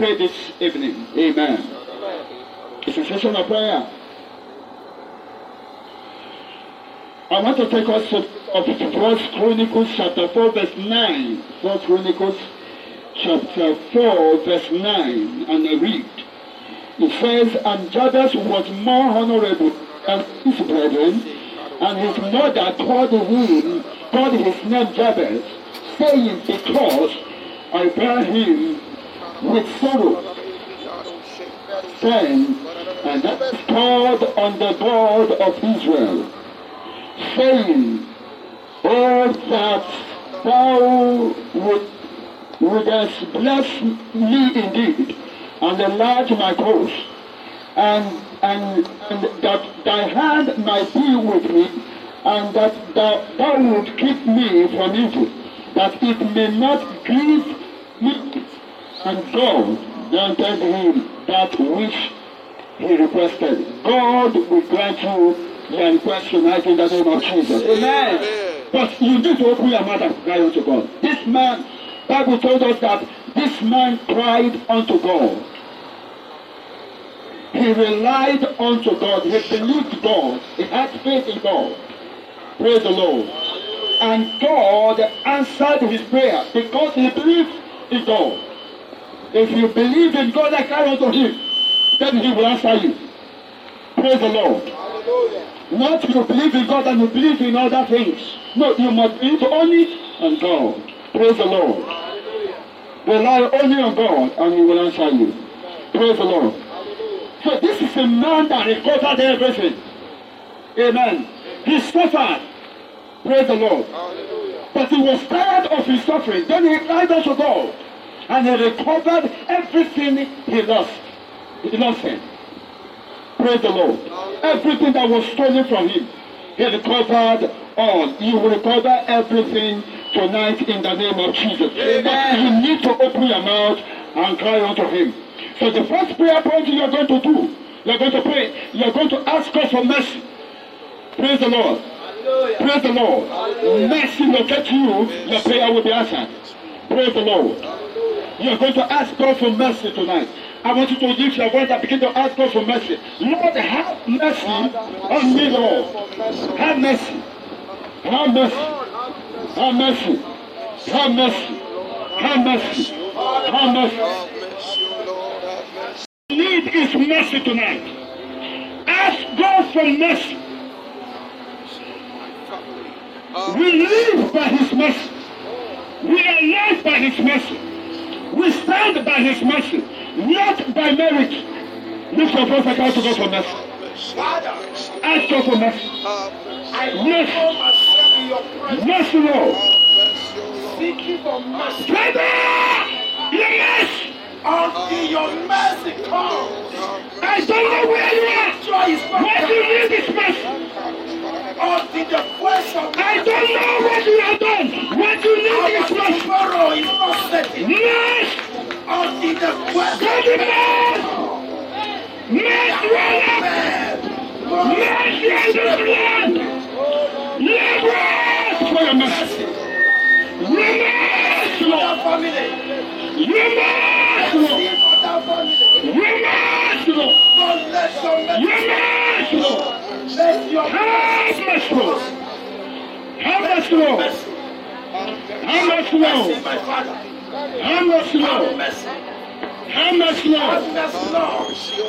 pray this evening. Amen. It's a session of prayer. I want to take us to First Chronicles chapter 4 verse 9. First Chronicles chapter 4 verse 9 and I read. It says, And Jabez was more honorable than his brethren, and his mother called him, called his name Jabez, saying, Because I bear him with sorrow. Then, and Jabez called on the God of Israel, saying, Oh, that thou would, wouldest bless me indeed, and enlarge my cause, and, and, and that thy hand might be with me, and that thou, thou would keep me from evil, that it may not grieve me. And God granted him that which he requested. God will grant you your request tonight in the name of Jesus. Amen. But you need to open your mouth and cry unto God. This man, Bible told us that this man cried unto God. He relied unto God. He believed God. He had faith in God. Praise the Lord. And God answered his prayer because he believed in God. If you believe in God and cry unto him, then he will answer you. Praise the Lord. Not you believe in God and you believe in other things. No, you must believe only on God. Praise the Lord. Rely only on God and he will answer you. Praise the Lord. So this is a man that recovered everything. Amen. He suffered. Praise the Lord. But he was tired of his suffering. Then he cried unto God. And he recovered everything he lost. He lost it. Praise the Lord. Everything that was stolen from him, he recovered all. You will recover everything tonight in the name of Jesus. Amen. But you need to open your mouth and cry unto him. So the first prayer point you are going to do, you are going to pray, you are going to ask God for mercy. Praise the Lord. Praise the Lord. Mercy locate you, your prayer will be answered. Praise the Lord. You are going to ask God for mercy tonight. I want you to lift your voice and begin to ask God for mercy. Lord, have mercy on me, Lord. Have mercy. Have mercy. Have mercy. Have mercy. Have mercy. Have mercy. Need is mercy tonight. Ask God for mercy. We live by His mercy. We are loved by His mercy. We stand by His mercy, not by merit. Lift your voice and ask God for mercy. Father, Ask God for mercy. I Yes. humble myself in your Mercy, Lord. seeking for mercy. Yes. Until your mercy comes, I don't know where you are. not What you need is mercy. Until the question I don't know the question God is mercy. Mercy, Lord. Mercy on this land. Yes. For your mercy. Yes, that Lord. family, Yes, Lord. see for that family. Yes, Lord. Don't let your mercy, Yes, Lord. let your Have mercy, Lord. Have mercy, Lord. mercy, Have mercy, mercy, Lord. my Father. Have mercy, Have Lord. Mercy, Have mercy, Lord. have mercy,